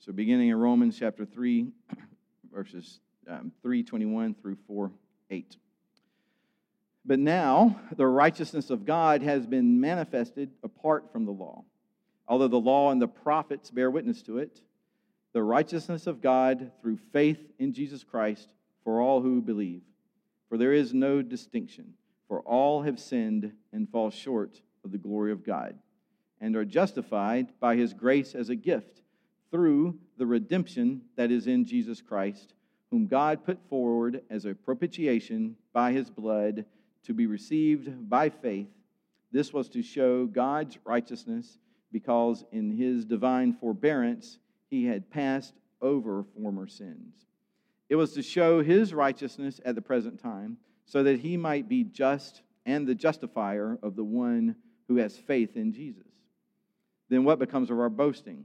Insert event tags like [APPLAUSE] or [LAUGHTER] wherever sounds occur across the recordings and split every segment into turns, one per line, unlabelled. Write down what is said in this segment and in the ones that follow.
So, beginning in Romans chapter 3, [CLEARS THROAT] verses um, 321 through 4 8. But now the righteousness of God has been manifested apart from the law. Although the law and the prophets bear witness to it, the righteousness of God through faith in Jesus Christ for all who believe. For there is no distinction, for all have sinned and fall short of the glory of God, and are justified by his grace as a gift through the redemption that is in Jesus Christ, whom God put forward as a propitiation by his blood to be received by faith. This was to show God's righteousness, because in his divine forbearance he had passed over former sins. It was to show his righteousness at the present time, so that he might be just and the justifier of the one who has faith in Jesus. Then what becomes of our boasting?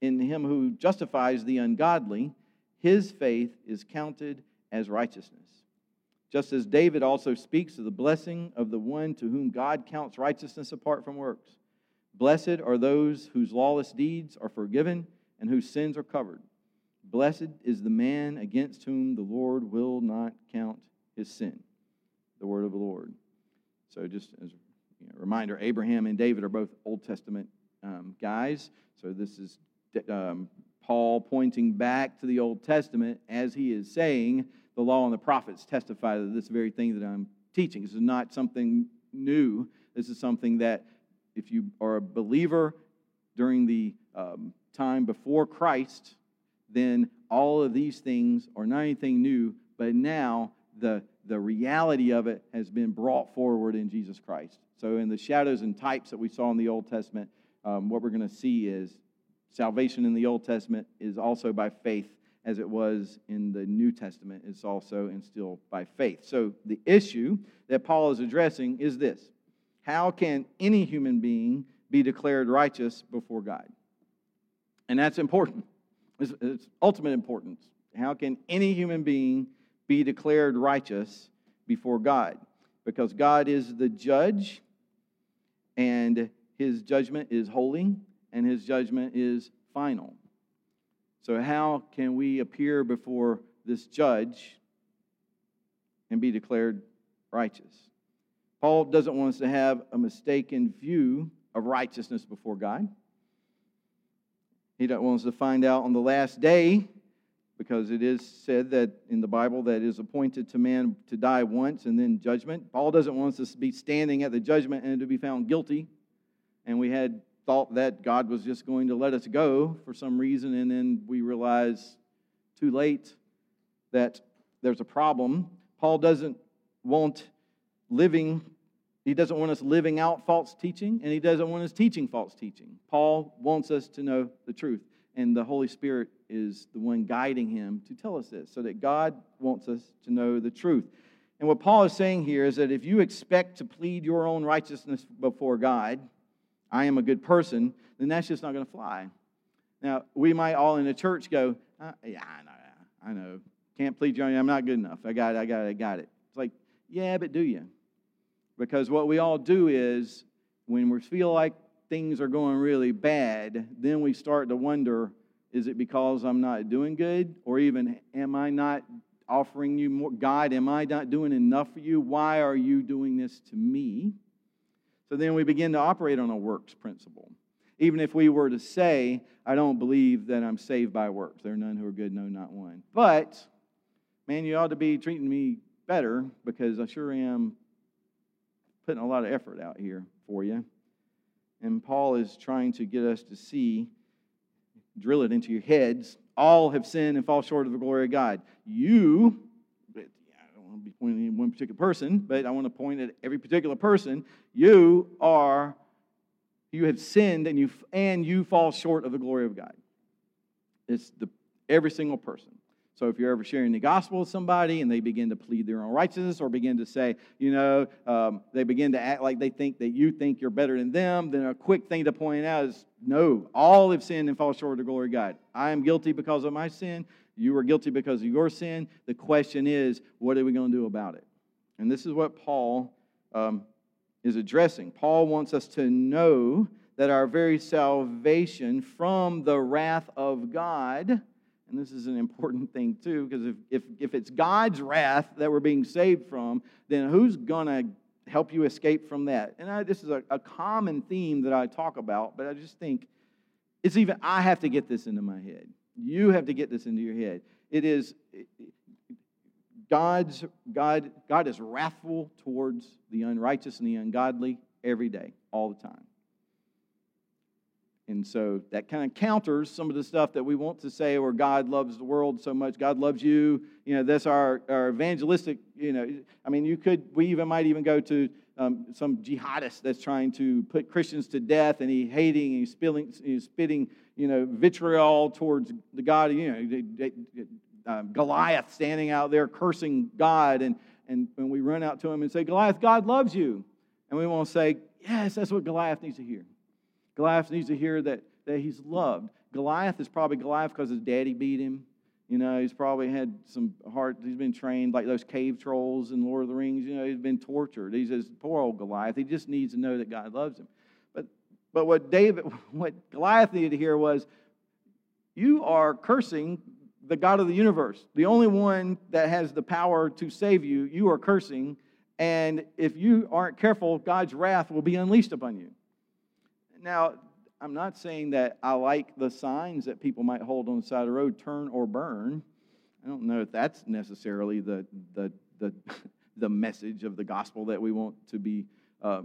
in him who justifies the ungodly, his faith is counted as righteousness. Just as David also speaks of the blessing of the one to whom God counts righteousness apart from works. Blessed are those whose lawless deeds are forgiven and whose sins are covered. Blessed is the man against whom the Lord will not count his sin. The word of the Lord. So, just as a reminder, Abraham and David are both Old Testament um, guys. So, this is um, Paul pointing back to the Old Testament as he is saying the law and the prophets testify to this very thing that I'm teaching. This is not something new. This is something that if you are a believer during the um, time before Christ, then all of these things are not anything new, but now the, the reality of it has been brought forward in Jesus Christ. So, in the shadows and types that we saw in the Old Testament, um, what we're going to see is salvation in the Old Testament is also by faith, as it was in the New Testament. It's also instilled by faith. So, the issue that Paul is addressing is this How can any human being be declared righteous before God? And that's important. It's, it's ultimate importance. How can any human being be declared righteous before God? Because God is the judge, and his judgment is holy, and his judgment is final. So, how can we appear before this judge and be declared righteous? Paul doesn't want us to have a mistaken view of righteousness before God. He doesn't wants us to find out on the last day, because it is said that in the Bible that it is appointed to man to die once and then judgment. Paul doesn't want us to be standing at the judgment and to be found guilty. And we had thought that God was just going to let us go for some reason, and then we realize too late that there's a problem. Paul doesn't want living he doesn't want us living out false teaching, and he doesn't want us teaching false teaching. Paul wants us to know the truth, and the Holy Spirit is the one guiding him to tell us this, so that God wants us to know the truth. And what Paul is saying here is that if you expect to plead your own righteousness before God, I am a good person, then that's just not going to fly. Now, we might all in the church go, uh, yeah, I know, I know. Can't plead your own, I'm not good enough. I got it, I got it, I got it. It's like, yeah, but do you? Because what we all do is when we feel like things are going really bad, then we start to wonder is it because I'm not doing good? Or even, am I not offering you more? God, am I not doing enough for you? Why are you doing this to me? So then we begin to operate on a works principle. Even if we were to say, I don't believe that I'm saved by works, there are none who are good, no, not one. But, man, you ought to be treating me better because I sure am putting a lot of effort out here for you. And Paul is trying to get us to see, drill it into your heads. All have sinned and fall short of the glory of God. You, want to be pointing at one particular person, but I want to point at every particular person. You are, you have sinned and you and you fall short of the glory of God. It's the every single person. So if you're ever sharing the gospel with somebody and they begin to plead their own righteousness or begin to say, you know, um, they begin to act like they think that you think you're better than them, then a quick thing to point out is no, all have sinned and fall short of the glory of God. I am guilty because of my sin. You are guilty because of your sin. The question is, what are we going to do about it? And this is what Paul um, is addressing. Paul wants us to know that our very salvation from the wrath of God and this is an important thing too, because if, if, if it's God's wrath that we're being saved from, then who's going to help you escape from that? And I, this is a, a common theme that I talk about, but I just think it's even, I have to get this into my head. You have to get this into your head. It is God's, God, God is wrathful towards the unrighteous and the ungodly every day, all the time. And so that kind of counters some of the stuff that we want to say where God loves the world so much. God loves you. You know, that's our, our evangelistic, you know, I mean, you could, we even might even go to um, some jihadist that's trying to put Christians to death and he hating and he's, spilling, he's spitting, you know, vitriol towards the God, you know, uh, Goliath standing out there cursing God. And, and when we run out to him and say, Goliath, God loves you. And we won't say, yes, that's what Goliath needs to hear. Goliath needs to hear that, that he's loved. Goliath is probably Goliath because his daddy beat him. You know, he's probably had some heart, he's been trained like those cave trolls in Lord of the Rings. You know, he's been tortured. He's this poor old Goliath. He just needs to know that God loves him. But, but what David, [LAUGHS] what Goliath needed to hear was, you are cursing the God of the universe, the only one that has the power to save you. You are cursing. And if you aren't careful, God's wrath will be unleashed upon you. Now, I'm not saying that I like the signs that people might hold on the side of the road, turn or burn. I don't know if that's necessarily the, the, the, [LAUGHS] the message of the gospel that we want to be uh,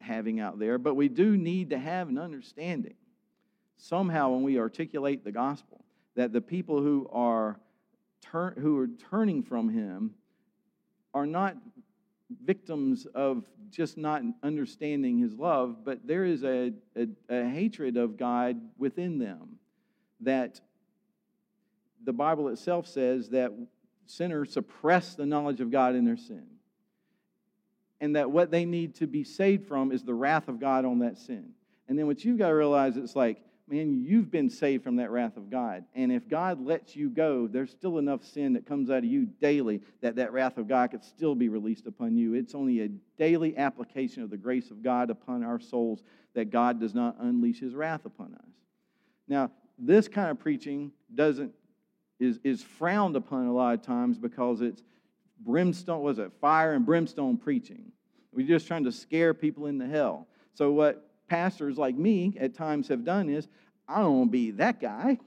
having out there, but we do need to have an understanding somehow when we articulate the gospel that the people who are, turn, who are turning from him are not victims of just not understanding his love, but there is a, a, a, hatred of God within them that the Bible itself says that sinners suppress the knowledge of God in their sin. And that what they need to be saved from is the wrath of God on that sin. And then what you've got to realize it's like man, you've been saved from that wrath of God. And if God lets you go, there's still enough sin that comes out of you daily that that wrath of God could still be released upon you. It's only a daily application of the grace of God upon our souls that God does not unleash his wrath upon us. Now, this kind of preaching doesn't is, is frowned upon a lot of times because it's brimstone, was it fire and brimstone preaching? We're just trying to scare people into hell. So what pastors like me at times have done is I don't want to be that guy.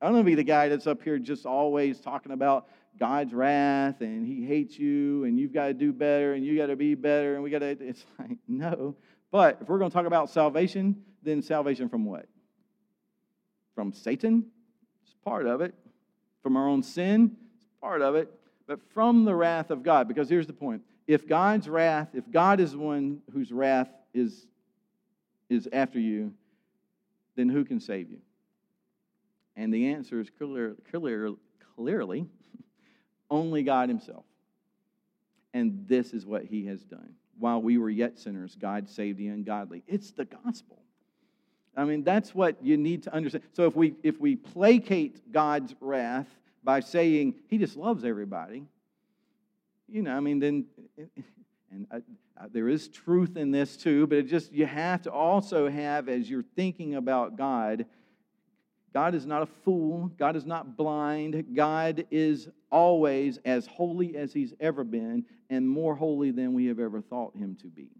I don't want to be the guy that's up here just always talking about God's wrath and he hates you and you've got to do better and you got to be better and we got to. It's [LAUGHS] like, no. But if we're going to talk about salvation, then salvation from what? From Satan? It's part of it. From our own sin? It's part of it. But from the wrath of God. Because here's the point if God's wrath, if God is one whose wrath is is after you, then who can save you? And the answer is clear, clear, clearly [LAUGHS] only God Himself. And this is what He has done. While we were yet sinners, God saved the ungodly. It's the gospel. I mean, that's what you need to understand. So if we if we placate God's wrath by saying He just loves everybody, you know, I mean, then [LAUGHS] and uh, uh, there is truth in this too, but it just you have to also have as you're thinking about God, God is not a fool, God is not blind. God is always as holy as he's ever been and more holy than we have ever thought him to be.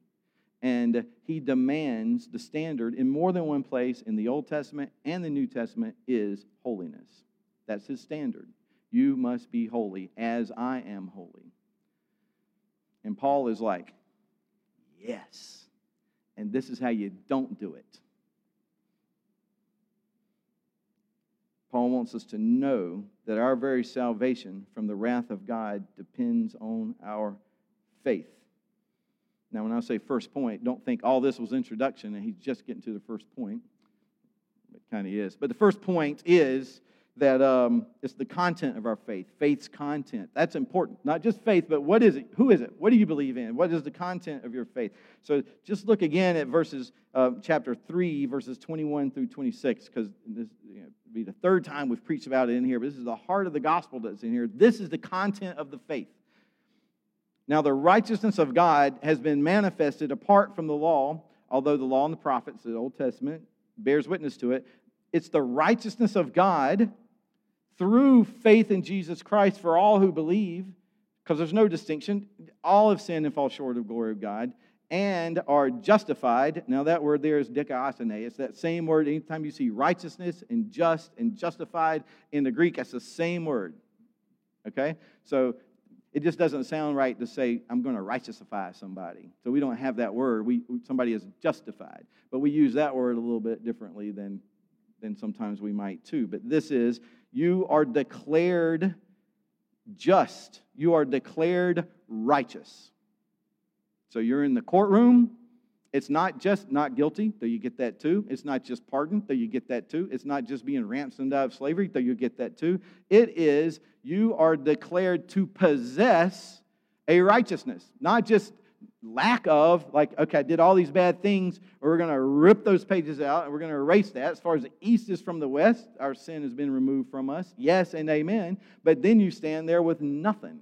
And he demands the standard in more than one place in the Old Testament and the New Testament is holiness. That's his standard. You must be holy as I am holy. And Paul is like, yes. And this is how you don't do it. Paul wants us to know that our very salvation from the wrath of God depends on our faith. Now, when I say first point, don't think all this was introduction and he's just getting to the first point. It kind of is. But the first point is that um, it's the content of our faith, faith's content. That's important. Not just faith, but what is it? Who is it? What do you believe in? What is the content of your faith? So just look again at verses, uh, chapter 3, verses 21 through 26, because this you know, be the third time we've preached about it in here, but this is the heart of the gospel that's in here. This is the content of the faith. Now, the righteousness of God has been manifested apart from the law, although the law and the prophets, the Old Testament, bears witness to it. It's the righteousness of God through faith in Jesus Christ for all who believe, because there's no distinction. All have sinned and fall short of glory of God, and are justified. Now, that word there is dikaiosune. It's that same word. Anytime you see righteousness and just and justified in the Greek, that's the same word. Okay? So it just doesn't sound right to say, I'm going to righteousify somebody. So we don't have that word. We, somebody is justified. But we use that word a little bit differently than, than sometimes we might too. But this is you are declared just, you are declared righteous. So you're in the courtroom. It's not just not guilty, though you get that too. It's not just pardon, though you get that too. It's not just being ransomed out of slavery, though you get that too. It is you are declared to possess a righteousness, not just lack of, like, okay, I did all these bad things, we're going to rip those pages out and we're going to erase that. As far as the east is from the west, our sin has been removed from us. Yes and amen. But then you stand there with nothing.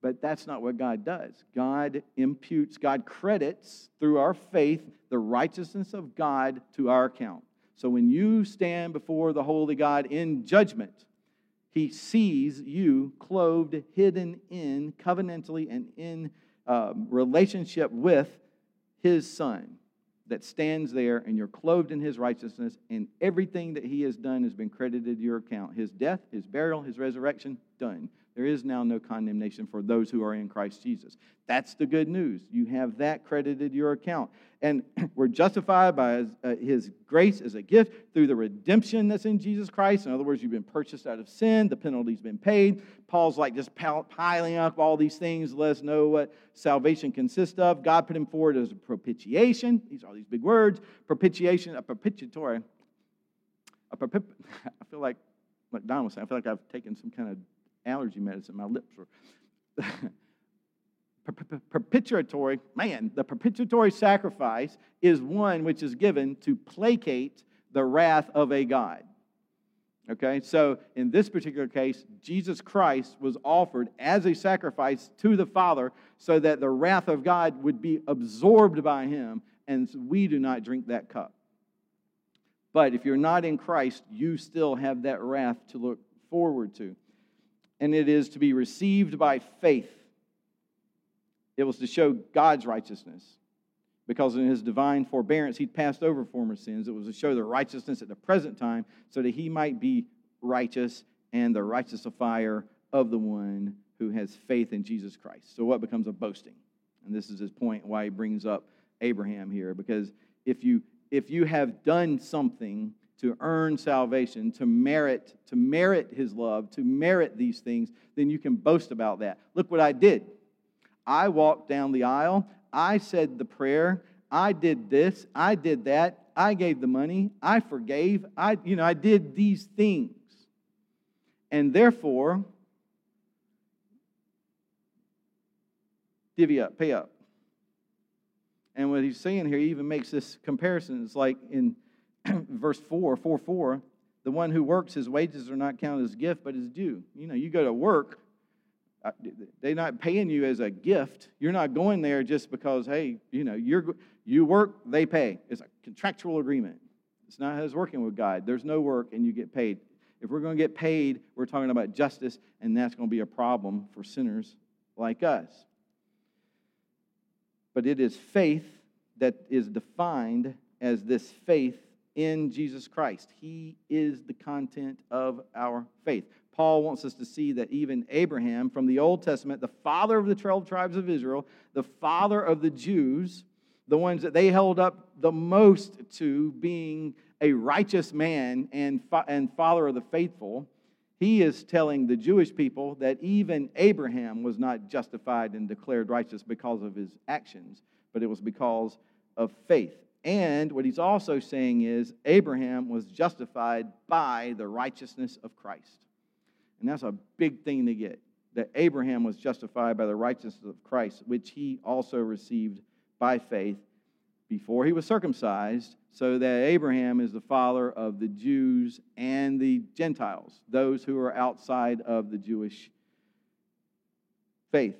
But that's not what God does. God imputes, God credits through our faith the righteousness of God to our account. So when you stand before the holy God in judgment, he sees you clothed, hidden in, covenantally, and in um, relationship with his son that stands there, and you're clothed in his righteousness, and everything that he has done has been credited to your account. His death, his burial, his resurrection, done. There is now no condemnation for those who are in Christ Jesus. That's the good news. You have that credited your account. And [CLEARS THROAT] we're justified by his, uh, his, grace as a gift through the redemption that's in Jesus Christ. In other words, you've been purchased out of sin, the penalty's been paid. Paul's like just piling up all these things let us know what salvation consists of. God put him forward as a propitiation. These are these big words propitiation, a propitiatory. A propit- [LAUGHS] I feel like McDonald's, saying, I feel like I've taken some kind of allergy medicine. My lips were. [LAUGHS] Propitiatory, man, the propitiatory sacrifice is one which is given to placate the wrath of a God. Okay, so in this particular case, Jesus Christ was offered as a sacrifice to the Father so that the wrath of God would be absorbed by him, and we do not drink that cup. But if you're not in Christ, you still have that wrath to look forward to and it is to be received by faith. It was to show God's righteousness. Because in his divine forbearance, he'd passed over former sins. It was to show the righteousness at the present time so that he might be righteous and the righteousifier of the one who has faith in Jesus Christ. So, what becomes a boasting? And this is his point why he brings up Abraham here. Because if you, if you have done something to earn salvation, to merit, to merit his love, to merit these things, then you can boast about that. Look what I did. I walked down the aisle, I said the prayer, I did this, I did that, I gave the money, I forgave, I you know, I did these things. And therefore divvy up, pay up. And what he's saying here, he even makes this comparison. It's like in [CLEARS THROAT] verse 4, 4 4, the one who works, his wages are not counted as gift, but as due. You know, you go to work, uh, they're not paying you as a gift. You're not going there just because, hey, you know, you're, you work, they pay. It's a contractual agreement. It's not how it's working with God. There's no work and you get paid. If we're going to get paid, we're talking about justice, and that's going to be a problem for sinners like us. but it is faith that is defined as this faith in Jesus Christ. He is the content of our faith. Paul wants us to see that even Abraham from the Old Testament, the father of the 12 tribes of Israel, the father of the Jews, the ones that they held up the most to being a righteous man and, and father of the faithful, he is telling the Jewish people that even Abraham was not justified and declared righteous because of his actions, but it was because of faith. And what he's also saying is Abraham was justified by the righteousness of Christ. And that's a big thing to get that Abraham was justified by the righteousness of Christ, which he also received by faith before he was circumcised, so that Abraham is the father of the Jews and the Gentiles, those who are outside of the Jewish faith.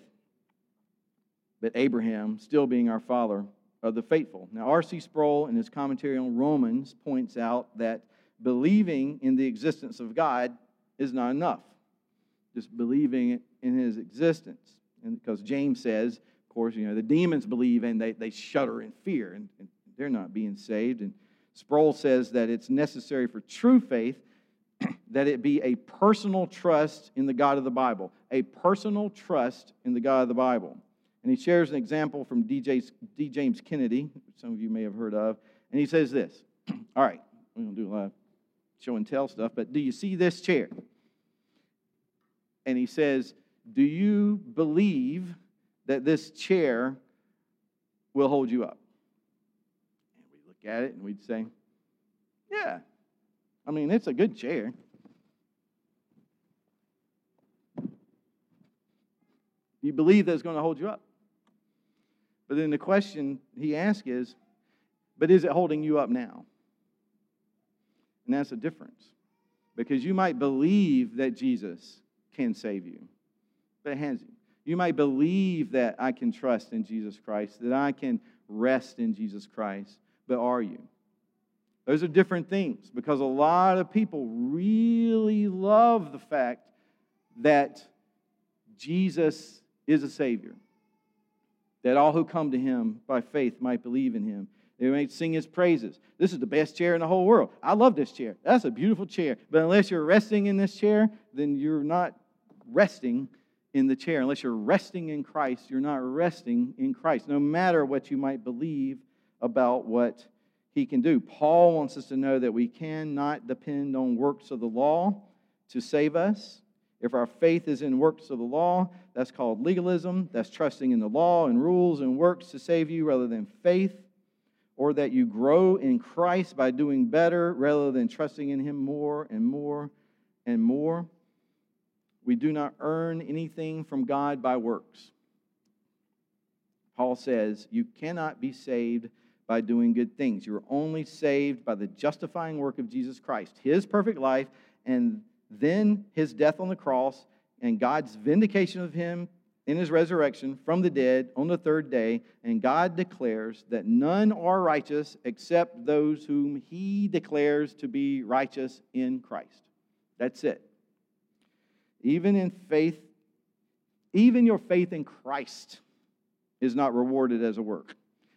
But Abraham, still being our father of the faithful. Now, R.C. Sproul, in his commentary on Romans, points out that believing in the existence of God is not enough. Just believing in his existence. And because James says, of course, you know, the demons believe and they, they shudder in fear, and, and they're not being saved. And Sproul says that it's necessary for true faith [CLEARS THROAT] that it be a personal trust in the God of the Bible, a personal trust in the God of the Bible. And he shares an example from D. James Kennedy, some of you may have heard of. And he says this [CLEARS THROAT] All right, we're going to do a lot of show and tell stuff, but do you see this chair? And he says, Do you believe that this chair will hold you up? And we look at it and we'd say, Yeah. I mean, it's a good chair. You believe that it's going to hold you up. But then the question he asks is, but is it holding you up now? And that's the difference. Because you might believe that Jesus can save you, but hasn't. You might believe that I can trust in Jesus Christ, that I can rest in Jesus Christ, but are you? Those are different things because a lot of people really love the fact that Jesus is a Savior that all who come to him by faith might believe in him. They might sing his praises. This is the best chair in the whole world. I love this chair. That's a beautiful chair. But unless you're resting in this chair, then you're not resting in the chair. Unless you're resting in Christ, you're not resting in Christ, no matter what you might believe about what he can do. Paul wants us to know that we cannot depend on works of the law to save us. If our faith is in works of the law, that's called legalism. That's trusting in the law and rules and works to save you rather than faith. Or that you grow in Christ by doing better rather than trusting in Him more and more and more. We do not earn anything from God by works. Paul says, You cannot be saved by doing good things. You're only saved by the justifying work of Jesus Christ, His perfect life, and then his death on the cross and God's vindication of him in his resurrection from the dead on the third day, and God declares that none are righteous except those whom he declares to be righteous in Christ. That's it. Even in faith, even your faith in Christ is not rewarded as a work.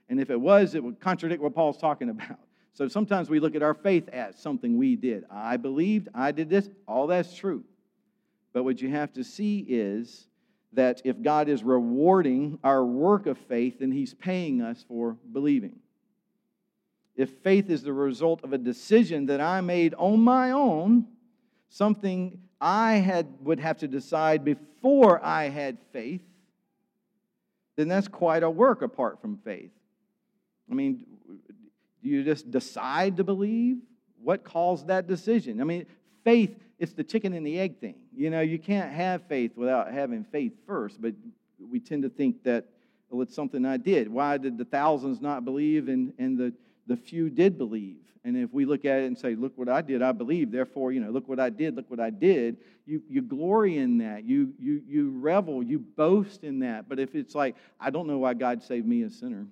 And if it was, it would contradict what Paul's talking about. So sometimes we look at our faith as something we did. I believed, I did this, all that's true. But what you have to see is that if God is rewarding our work of faith, then He's paying us for believing. If faith is the result of a decision that I made on my own, something I had, would have to decide before I had faith, then that's quite a work apart from faith. I mean, do you just decide to believe? What caused that decision? I mean, faith, it's the chicken and the egg thing. You know, you can't have faith without having faith first, but we tend to think that, well, it's something I did. Why did the thousands not believe and, and the, the few did believe? And if we look at it and say, look what I did, I believe, therefore, you know, look what I did, look what I did, you, you glory in that. You, you, you revel, you boast in that. But if it's like, I don't know why God saved me a sinner,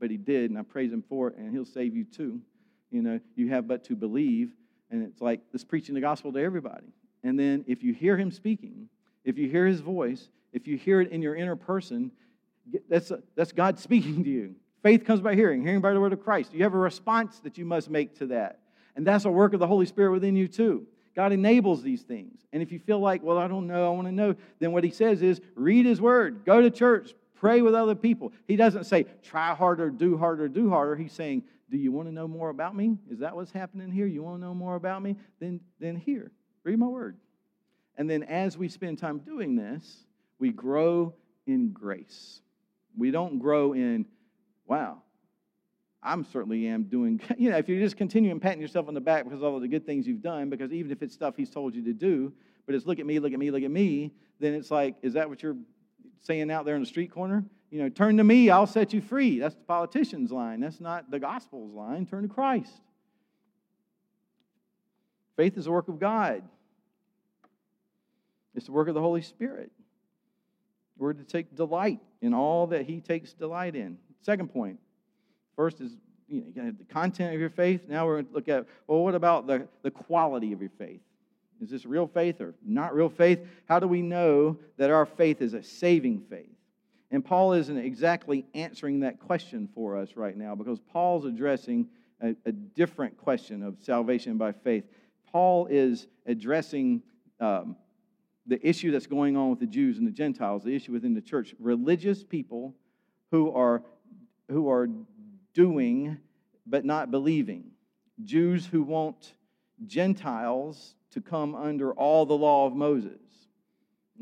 but he did, and I praise him for it, and he'll save you too. You know, you have but to believe, and it's like this preaching the gospel to everybody. And then if you hear him speaking, if you hear his voice, if you hear it in your inner person, That's, that's God [LAUGHS] speaking to you. Faith comes by hearing, hearing by the word of Christ. You have a response that you must make to that. And that's a work of the Holy Spirit within you, too. God enables these things. And if you feel like, well, I don't know, I want to know, then what he says is read his word, go to church, pray with other people. He doesn't say try harder, do harder, do harder. He's saying, do you want to know more about me? Is that what's happening here? You want to know more about me? Then, then here, read my word. And then as we spend time doing this, we grow in grace. We don't grow in, wow, I'm certainly am doing, [LAUGHS] you know, if you're just continuing patting yourself on the back because of all the good things you've done, because even if it's stuff he's told you to do, but it's look at me, look at me, look at me, then it's like, is that what you're saying out there in the street corner? You know, turn to me, I'll set you free. That's the politician's line. That's not the gospel's line. Turn to Christ. Faith is a work of God, it's the work of the Holy Spirit. We're to take delight in all that He takes delight in. Second point. point first is you know, you the content of your faith. Now we're going to look at, well, what about the, the quality of your faith? Is this real faith or not real faith? How do we know that our faith is a saving faith? And Paul isn't exactly answering that question for us right now because Paul's addressing a, a different question of salvation by faith. Paul is addressing um, the issue that's going on with the Jews and the Gentiles, the issue within the church. Religious people who are, who are doing but not believing. Jews who want Gentiles to come under all the law of Moses.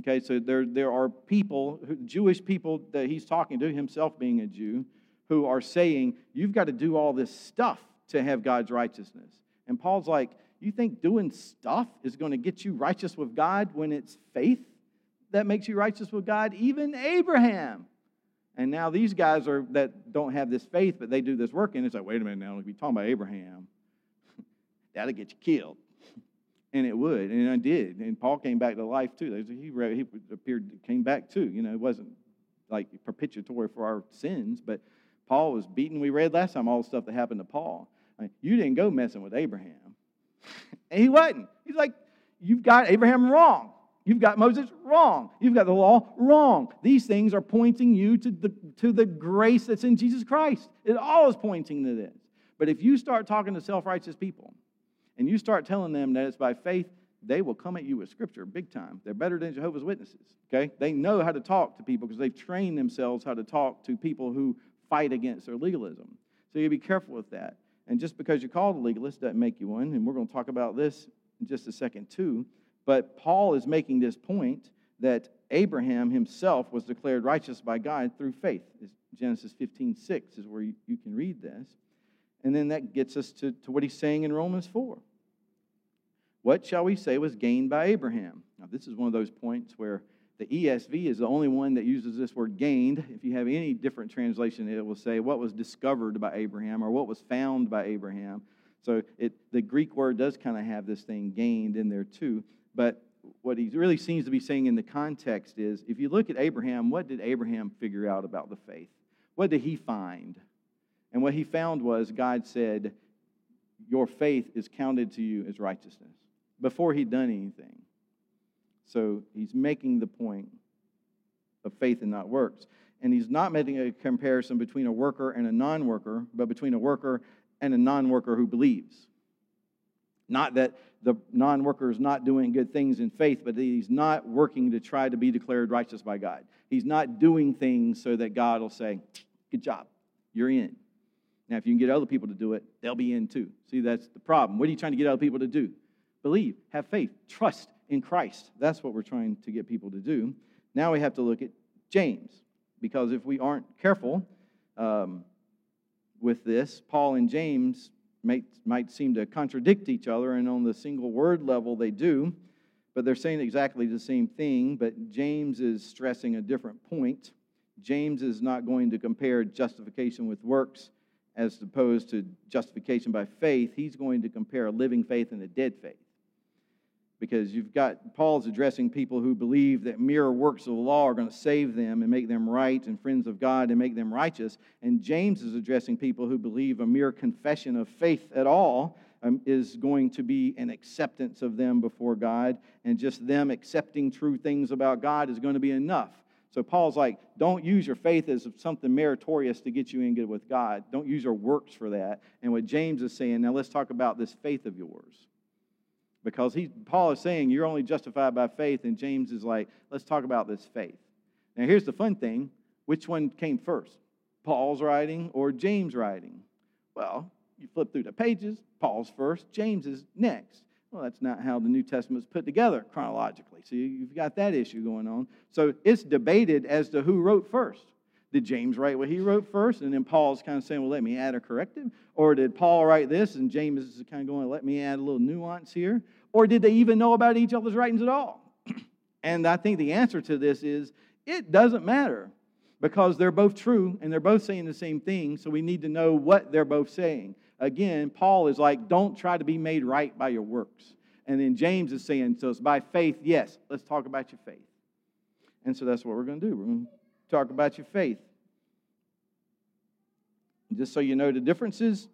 Okay, so there, there are people, Jewish people that he's talking to, himself being a Jew, who are saying, You've got to do all this stuff to have God's righteousness. And Paul's like, you think doing stuff is going to get you righteous with God when it's faith that makes you righteous with God? Even Abraham. And now these guys are that don't have this faith, but they do this work, and it's like, wait a minute now, if you're talking about Abraham, [LAUGHS] that'll get you killed. And it would, and I did. And Paul came back to life too. He, he appeared, came back too. You know, it wasn't like propitiatory for our sins, but Paul was beaten. We read last time all the stuff that happened to Paul. I mean, you didn't go messing with Abraham. And [LAUGHS] he wasn't. He's like, You've got Abraham wrong. You've got Moses wrong. You've got the law wrong. These things are pointing you to the, to the grace that's in Jesus Christ. It all is pointing to this. But if you start talking to self righteous people and you start telling them that it's by faith, they will come at you with scripture big time. They're better than Jehovah's Witnesses, okay? They know how to talk to people because they've trained themselves how to talk to people who fight against their legalism. So you be careful with that. And just because you're called a legalist doesn't make you one. And we're going to talk about this in just a second, too. But Paul is making this point that Abraham himself was declared righteous by God through faith. Genesis 15 6 is where you, you can read this. And then that gets us to, to what he's saying in Romans 4. What shall we say was gained by Abraham? Now, this is one of those points where the ESV is the only one that uses this word gained. If you have any different translation, it will say what was discovered by Abraham or what was found by Abraham. So it, the Greek word does kind of have this thing gained in there too. But what he really seems to be saying in the context is if you look at Abraham, what did Abraham figure out about the faith? What did he find? And what he found was God said, Your faith is counted to you as righteousness before he'd done anything. So he's making the point of faith and not works. And he's not making a comparison between a worker and a non worker, but between a worker and a non worker who believes. Not that the non worker is not doing good things in faith, but he's not working to try to be declared righteous by God. He's not doing things so that God will say, Good job, you're in. Now, if you can get other people to do it, they'll be in too. See, that's the problem. What are you trying to get other people to do? Believe, have faith, trust in Christ. That's what we're trying to get people to do. Now we have to look at James, because if we aren't careful um, with this, Paul and James might, might seem to contradict each other, and on the single word level, they do, but they're saying exactly the same thing. But James is stressing a different point. James is not going to compare justification with works as opposed to justification by faith. He's going to compare a living faith and a dead faith because you've got Paul's addressing people who believe that mere works of the law are going to save them and make them right and friends of God and make them righteous. And James is addressing people who believe a mere confession of faith at all um, is going to be an acceptance of them before God, and just them accepting true things about God is going to be enough. So Paul's like, don't use your faith as something meritorious to get you in good with God. Don't use your works for that. And what James is saying, now let's talk about this faith of yours. Because he, Paul is saying you're only justified by faith, and James is like, let's talk about this faith. Now here's the fun thing which one came first? Paul's writing or James' writing? Well, you flip through the pages, Paul's first, James is next. Well, that's not how the New Testament is put together chronologically. So you've got that issue going on. So it's debated as to who wrote first. Did James write what he wrote first? And then Paul's kind of saying, well, let me add a corrective? Or did Paul write this and James is kind of going, let me add a little nuance here? Or did they even know about each other's writings at all? [CLEARS THROAT] and I think the answer to this is it doesn't matter because they're both true and they're both saying the same thing, so we need to know what they're both saying. Again, Paul is like, don't try to be made right by your works. And then James is saying, so it's by faith, yes, let's talk about your faith. And so that's what we're going to do. We're going to talk about your faith. Just so you know the differences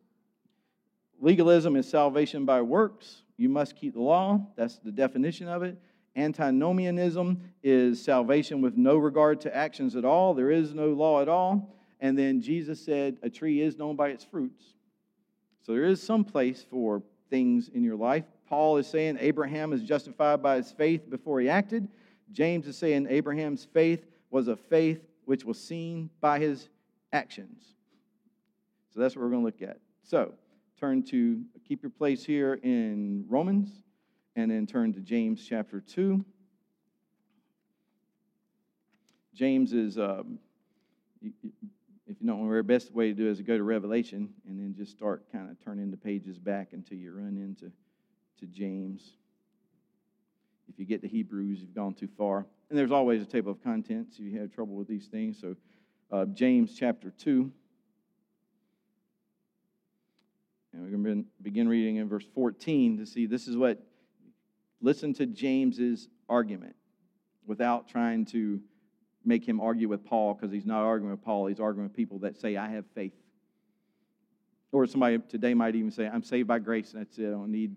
legalism is salvation by works. You must keep the law. That's the definition of it. Antinomianism is salvation with no regard to actions at all. There is no law at all. And then Jesus said, A tree is known by its fruits. So there is some place for things in your life. Paul is saying Abraham is justified by his faith before he acted. James is saying Abraham's faith was a faith which was seen by his actions. So that's what we're going to look at. So turn to keep your place here in Romans and then turn to James chapter 2. James is, um, if you don't know the best way to do it is to go to Revelation and then just start kind of turning the pages back until you run into to James. If you get to Hebrews, you've gone too far. And there's always a table of contents if you have trouble with these things. So, uh, James chapter 2. And we're going to begin reading in verse 14 to see this is what listen to James's argument without trying to make him argue with Paul because he's not arguing with Paul. He's arguing with people that say, I have faith. Or somebody today might even say, I'm saved by grace and that's it. I don't need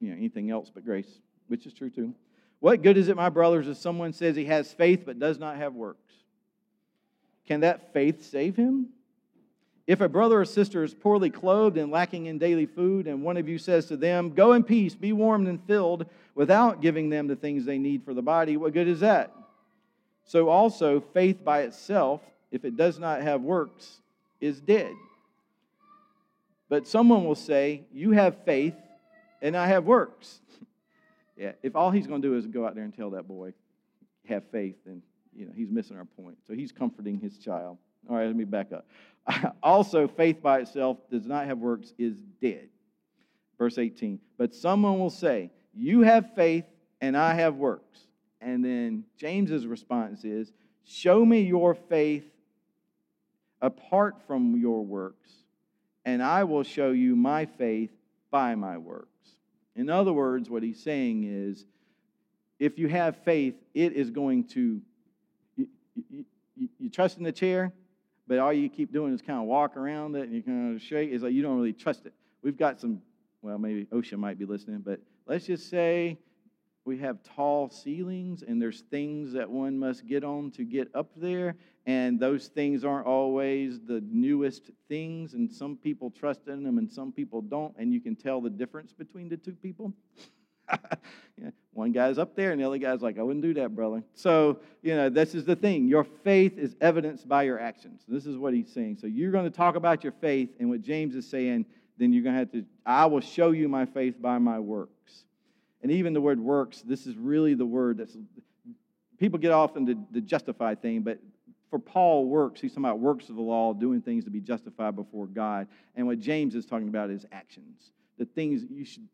you know, anything else but grace, which is true too. What good is it, my brothers, if someone says he has faith but does not have works? Can that faith save him? If a brother or sister is poorly clothed and lacking in daily food, and one of you says to them, Go in peace, be warmed and filled, without giving them the things they need for the body, what good is that? So also, faith by itself, if it does not have works, is dead. But someone will say, You have faith, and I have works. [LAUGHS] yeah, if all he's going to do is go out there and tell that boy, have faith, then you know, he's missing our point. So he's comforting his child. All right, let me back up. [LAUGHS] also, faith by itself does not have works, is dead. Verse 18. But someone will say, You have faith, and I have works. And then James's response is, Show me your faith apart from your works, and I will show you my faith by my works. In other words, what he's saying is, if you have faith, it is going to, you, you, you trust in the chair, but all you keep doing is kind of walk around it and you kind of shake. It's like you don't really trust it. We've got some, well, maybe OSHA might be listening, but let's just say we have tall ceilings and there's things that one must get on to get up there and those things aren't always the newest things and some people trust in them and some people don't and you can tell the difference between the two people [LAUGHS] yeah, one guy's up there, and the other guy's like, I wouldn't do that, brother. So, you know, this is the thing. Your faith is evidenced by your actions. This is what he's saying. So, you're going to talk about your faith, and what James is saying, then you're going to have to, I will show you my faith by my works. And even the word works, this is really the word that's, people get off into the justify thing, but for Paul, works, he's talking about works of the law, doing things to be justified before God. And what James is talking about is actions. The things you should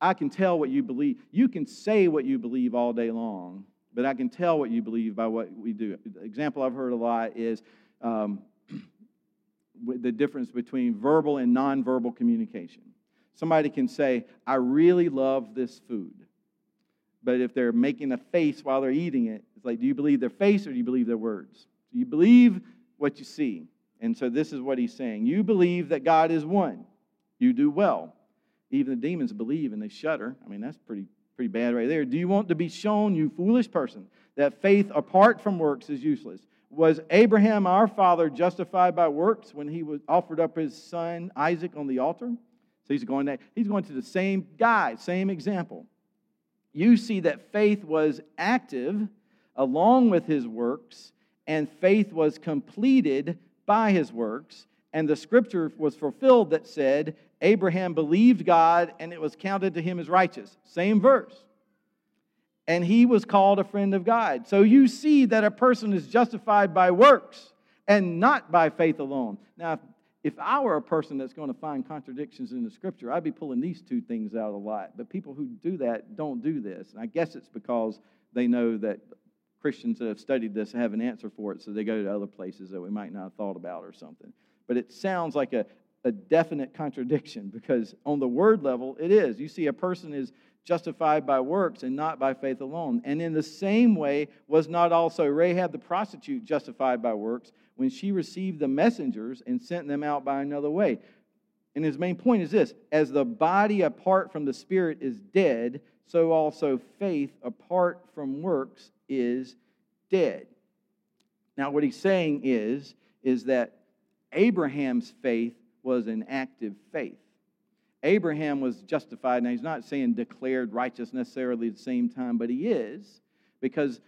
I can tell what you believe. You can say what you believe all day long, but I can tell what you believe by what we do. The example I've heard a lot is um, [CLEARS THROAT] the difference between verbal and nonverbal communication. Somebody can say, I really love this food. But if they're making a face while they're eating it, it's like, do you believe their face or do you believe their words? Do you believe what you see? And so this is what he's saying. You believe that God is one. You do well. Even the demons believe and they shudder. I mean, that's pretty, pretty bad right there. Do you want to be shown, you foolish person, that faith apart from works is useless? Was Abraham, our father, justified by works when he was offered up his son Isaac on the altar? So he's going to, he's going to the same guy, same example. You see that faith was active along with his works, and faith was completed by his works. And the scripture was fulfilled that said, Abraham believed God and it was counted to him as righteous. Same verse. And he was called a friend of God. So you see that a person is justified by works and not by faith alone. Now, if I were a person that's going to find contradictions in the scripture, I'd be pulling these two things out a lot. But people who do that don't do this. And I guess it's because they know that Christians that have studied this have an answer for it, so they go to other places that we might not have thought about or something. But it sounds like a, a definite contradiction because on the word level, it is. You see, a person is justified by works and not by faith alone. And in the same way, was not also Rahab the prostitute justified by works when she received the messengers and sent them out by another way? And his main point is this as the body apart from the spirit is dead, so also faith apart from works is dead. Now, what he's saying is, is that Abraham's faith was an active faith. Abraham was justified. Now, he's not saying declared righteous necessarily at the same time, but he is, because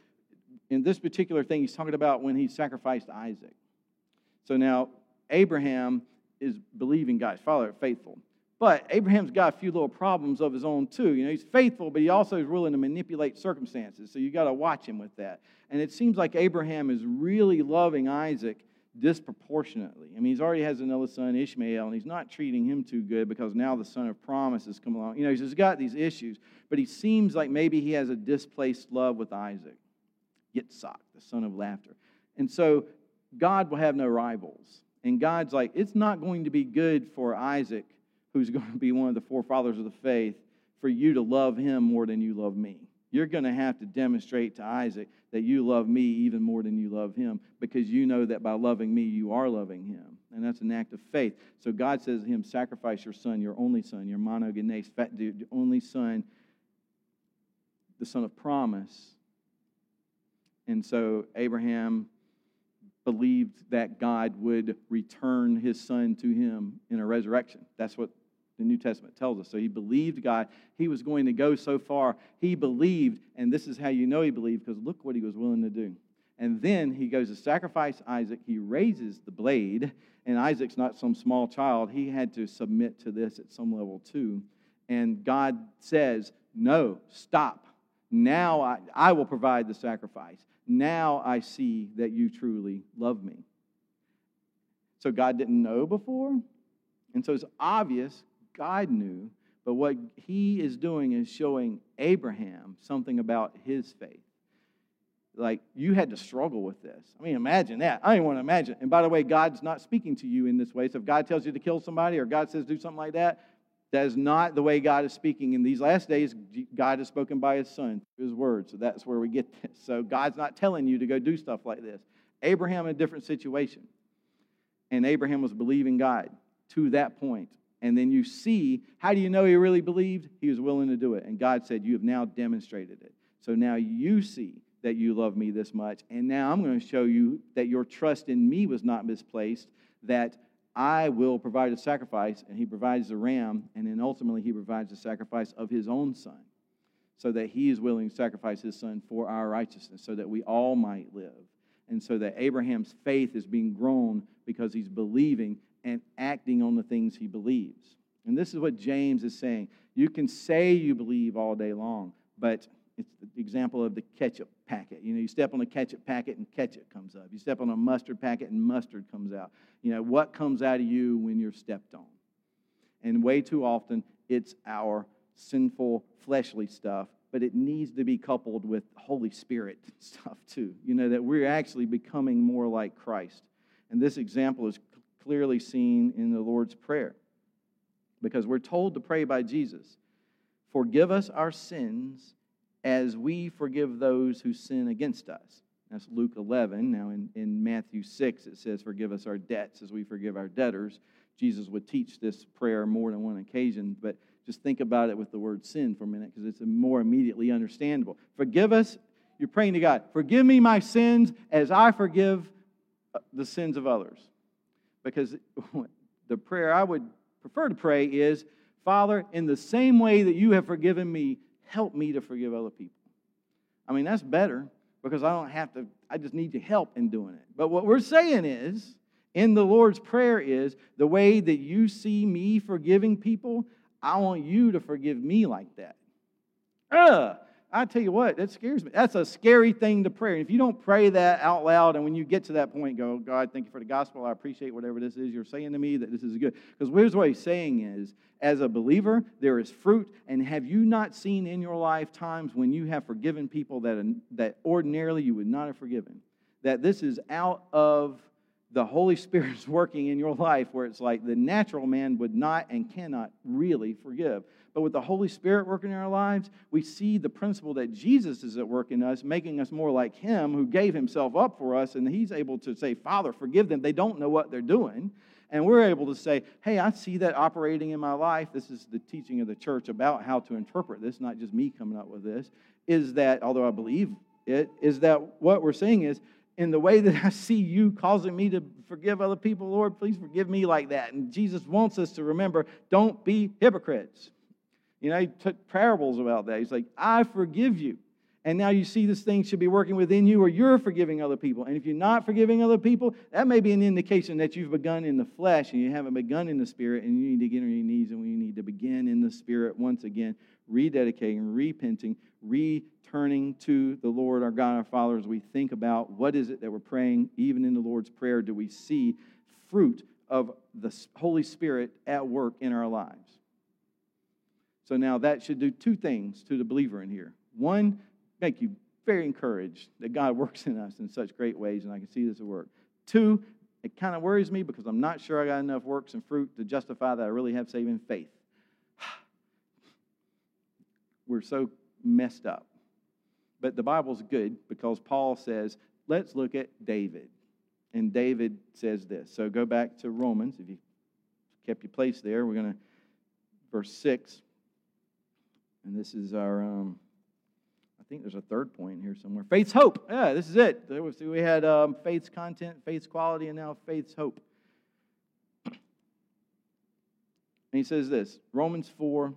in this particular thing, he's talking about when he sacrificed Isaac. So now, Abraham is believing God, father, faithful. But Abraham's got a few little problems of his own too. You know, he's faithful, but he also is willing to manipulate circumstances. So you got to watch him with that. And it seems like Abraham is really loving Isaac disproportionately. I mean, he's already has another son, Ishmael, and he's not treating him too good because now the son of promise has come along. You know, he's got these issues, but he seems like maybe he has a displaced love with Isaac, Yitzhak, the son of laughter. And so God will have no rivals. And God's like, it's not going to be good for Isaac, who's [LAUGHS] going to be one of the forefathers of the faith, for you to love him more than you love me. You're going to have to demonstrate to Isaac that you love me even more than you love him because you know that by loving me, you are loving him. And that's an act of faith. So God says to him, Sacrifice your son, your only son, your monogenes, fat dude, only son, the son of promise. And so Abraham believed that God would return his son to him in a resurrection. That's what the New Testament tells us. So he believed God. He was going to go so far. He believed, and this is how you know he believed because look what he was willing to do. And then he goes to sacrifice Isaac. He raises the blade, and Isaac's not some small child. He had to submit to this at some level too. And God says, No, stop. Now I, I will provide the sacrifice. Now I see that you truly love me. So God didn't know before. And so it's obvious God knew, but what he is doing is showing Abraham something about his faith. Like, you had to struggle with this. I mean, imagine that. I don't want to imagine. And by the way, God's not speaking to you in this way. So if God tells you to kill somebody or God says do something like that, that is not the way God is speaking. In these last days, God has spoken by his son, his word. So that's where we get [LAUGHS] this. So God's not telling you to go do stuff like this. Abraham in a different situation. And Abraham was believing God to that point and then you see how do you know he really believed? He was willing to do it. And God said, You have now demonstrated it. So now you see that you love me this much. And now I'm going to show you that your trust in me was not misplaced, that I will provide a sacrifice. And he provides the ram. And then ultimately, he provides the sacrifice of his own son so that he is willing to sacrifice his son for our righteousness, so that we all might live. And so that Abraham's faith is being grown because he's believing and acting on the things he believes. And this is what James is saying. You can say you believe all day long, but it's the example of the ketchup packet. You know, you step on a ketchup packet and ketchup comes up. You step on a mustard packet and mustard comes out. You know, what comes out of you when you're stepped on? And way too often, it's our sinful, fleshly stuff, but it needs to be coupled with Holy Spirit [LAUGHS] stuff too. You know, that we're actually becoming more like Christ. And this example is clearly seen in the Lord's Prayer because we're told to pray by Jesus Forgive us our sins as we forgive those who sin against us. That's Luke 11. Now, in, in Matthew 6, it says, Forgive us our debts as we forgive our debtors. Jesus would teach this prayer more than one occasion, but just think about it with the word sin for a minute because it's more immediately understandable. Forgive us. You're praying to God, forgive me my sins as I forgive uh, the sins of others. Because [LAUGHS] the prayer I would prefer to pray is, Father, in the same way that you have forgiven me, help me to forgive other people. I mean, that's better because I don't have to, I just need your help in doing it. But what we're saying is, in the Lord's Prayer, is the way that you see me forgiving people, I want you to forgive me like that. Ugh, I tell you what, that scares me. That's a scary thing to pray. And if you don't pray that out loud, and when you get to that point, go, God, thank you for the gospel. I appreciate whatever this is you're saying to me, that this is good. Because here's what he's saying is, as a believer, there is fruit. And have you not seen in your life times when you have forgiven people that, that ordinarily you would not have forgiven? That this is out of the Holy Spirit's [LAUGHS] working in your life where it's like the natural man would not and cannot really forgive. But with the Holy Spirit working in our lives, we see the principle that Jesus is at work in us, making us more like Him who gave Himself up for us. And He's able to say, Father, forgive them. They don't know what they're doing. And we're able to say, hey, I see that operating in my life. This is the teaching of the church about how to interpret this, not just me coming up with this. Is that, although I believe it, is that what we're saying is, in the way that [LAUGHS] I see you causing me to forgive other people, Lord, please forgive me like that. And Jesus wants us to remember don't be hypocrites. You know, he took parables about that. He's like, I forgive you. And now you see this thing should be working within you, or you're forgiving other people. And if you're not forgiving other people, that may be an indication that you've begun in the flesh and you haven't begun in the spirit, and you need to get on your knees and we need to begin in the spirit once again, rededicating, repenting, returning to the Lord our God, our Father, as we think about what is it that we're praying, even in the Lord's Prayer, do we see fruit of the Holy Spirit at work in our lives? So now that should do two things to the believer in here. One, make you very encouraged that God [LAUGHS] works in us in such great ways, and I can see this at work. Two, it kind of worries me because I'm not sure I got enough works and fruit to justify that I really have saving faith. [SIGHS] We're so messed up. But the Bible's good because Paul says, let's look at David. And David says this. So go back to Romans, if you kept your place there. We're going to, verse 6. And this is our, um, I think there's a third point here somewhere. Faith's hope. Yeah, this is it. We had um, faith's content, faith's quality, and now faith's hope. And he says this Romans 4,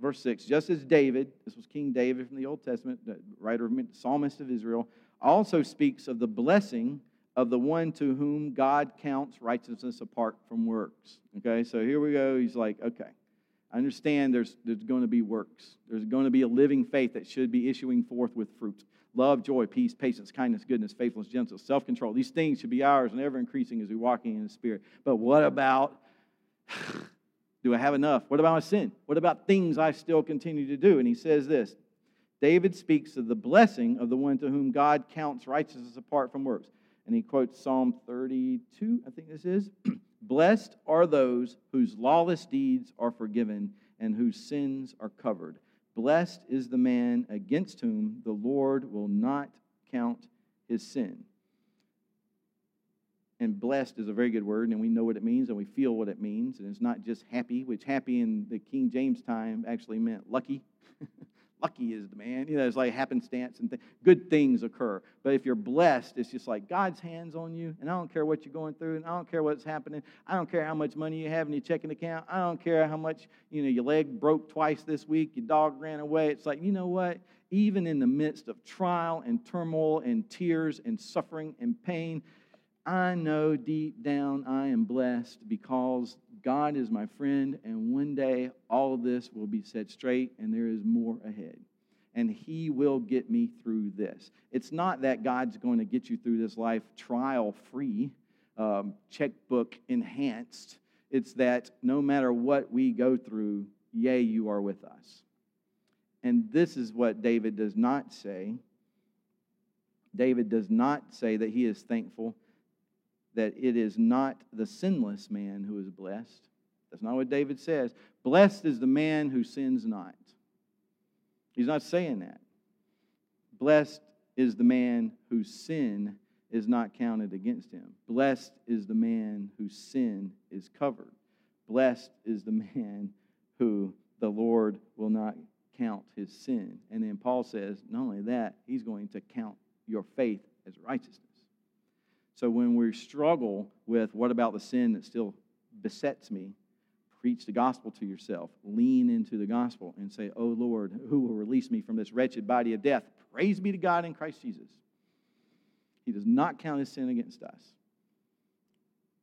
verse 6 Just as David, this was King David from the Old Testament, the writer, of psalmist of Israel, also speaks of the blessing of the one to whom God counts righteousness apart from works. Okay, so here we go. He's like, okay, I understand there's, there's going to be works. There's going to be a living faith that should be issuing forth with fruit. Love, joy, peace, patience, kindness, goodness, faithfulness, gentleness, self control. These things should be ours and ever increasing as we walking in the Spirit. But what about, [SIGHS] do I have enough? What about my sin? What about things I still continue to do? And he says this David speaks of the blessing of the one to whom God counts righteousness apart from works. And he quotes Psalm 32, I think this is. [CLEARS THROAT] Blessed are those whose lawless deeds are forgiven and whose sins are covered. Blessed is the man against whom the Lord will not count his sin. And blessed is a very good word, and we know what it means, and we feel what it means. And it's not just happy, which happy in the King James time actually meant lucky. [LAUGHS] lucky is the man. You know, it's like happenstance and th- good things occur. But if you're blessed, it's just like God's hands on you, and I don't care what you're going through, and I don't care what's happening. I don't care how much money you have in your checking account. I don't care how much, you know, your leg broke twice this week, your dog ran away. It's like, you know what? Even in the midst of trial and turmoil and tears and suffering and pain, I know deep down I am blessed because God is my friend, and one day all of this will be set straight, and there is more ahead. And He will get me through this. It's not that God's going to get you through this life trial free, um, checkbook enhanced. It's that no matter what we go through, yea, you are with us. And this is what David does not say. David does not say that he is thankful that it is not the sinless man who is blessed. That's not what David says. Blessed is the man who sins not. He's not saying that. Blessed is the man whose sin is not counted against him. Blessed is the man whose sin is covered. Blessed is the [LAUGHS] man who the Lord will not count his sin. And then Paul says, not only that, he's going to count your faith as righteousness. So when we struggle with what about the sin that still besets me, preach the gospel to yourself. Lean into the gospel and say, Oh Lord, who will release me from this wretched body of death? Praise be to God in Christ Jesus. He does not count his sin against us.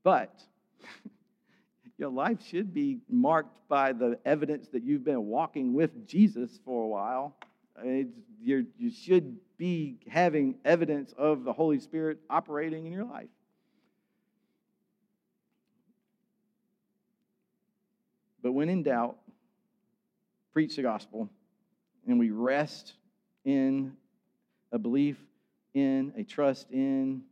But [LAUGHS] your life should be marked by the evidence that you've been walking with Jesus for a while. You should be having evidence of the Holy Spirit operating in your life. But when in doubt, preach the gospel, and we rest in a belief in, a trust in,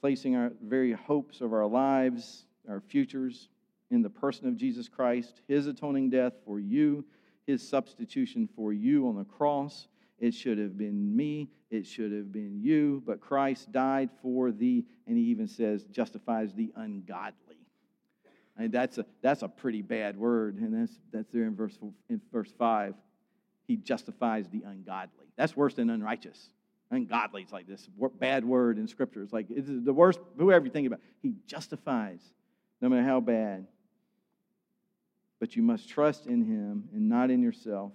placing our very hopes of our lives, our futures in the person of Jesus Christ, his atoning death for you, his substitution for you on the cross. It should have been me, it should have been you, but Christ died for thee, and he even says, justifies the ungodly. I mean, that's, a, that's a pretty bad word, and that's, that's there in verse, in verse 5. He justifies the ungodly. That's worse than unrighteous. Ungodly is like this bad word in Scripture. It's like it's the worst, whoever you think about. He justifies, no matter how bad. But you must trust in Him and not in yourself.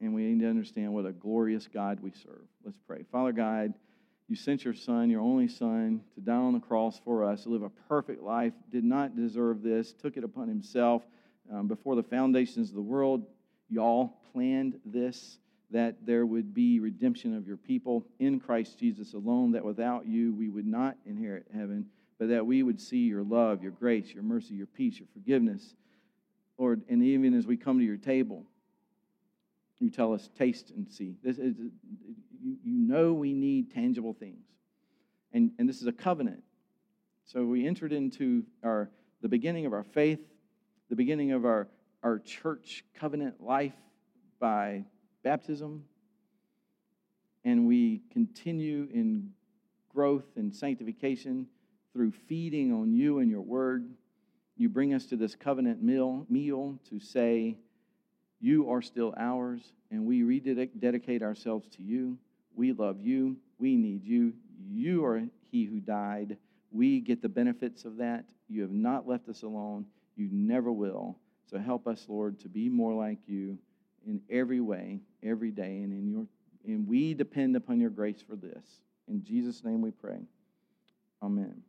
And we need to understand what a glorious God we serve. Let's pray. Father God, you sent your Son, your only Son, to die on the cross for us, to live a perfect life, did not deserve this, took it upon Himself. Um, before the foundations of the world, y'all planned this that there would be redemption of your people in Christ Jesus alone, that without you we would not inherit heaven, but that we would see your love, your grace, your mercy, your peace, your forgiveness. Lord, and even as we come to your table, you tell us, taste and see. This is, you, know we need tangible things. And, and this is a covenant. So we entered into our, the beginning of our faith, the beginning of our, our church covenant life by baptism, and we continue in growth and sanctification through feeding on you and your word. You bring us to this covenant meal, meal to say, You are still ours, and we rededicate ourselves to you. We love you. We need you. You are He who died. We get the benefits of that. You have not left us alone. You never will. So help us, Lord, to be more like you in every way, every day, and in your and we depend upon your grace for this. In Jesus' name we pray. Amen.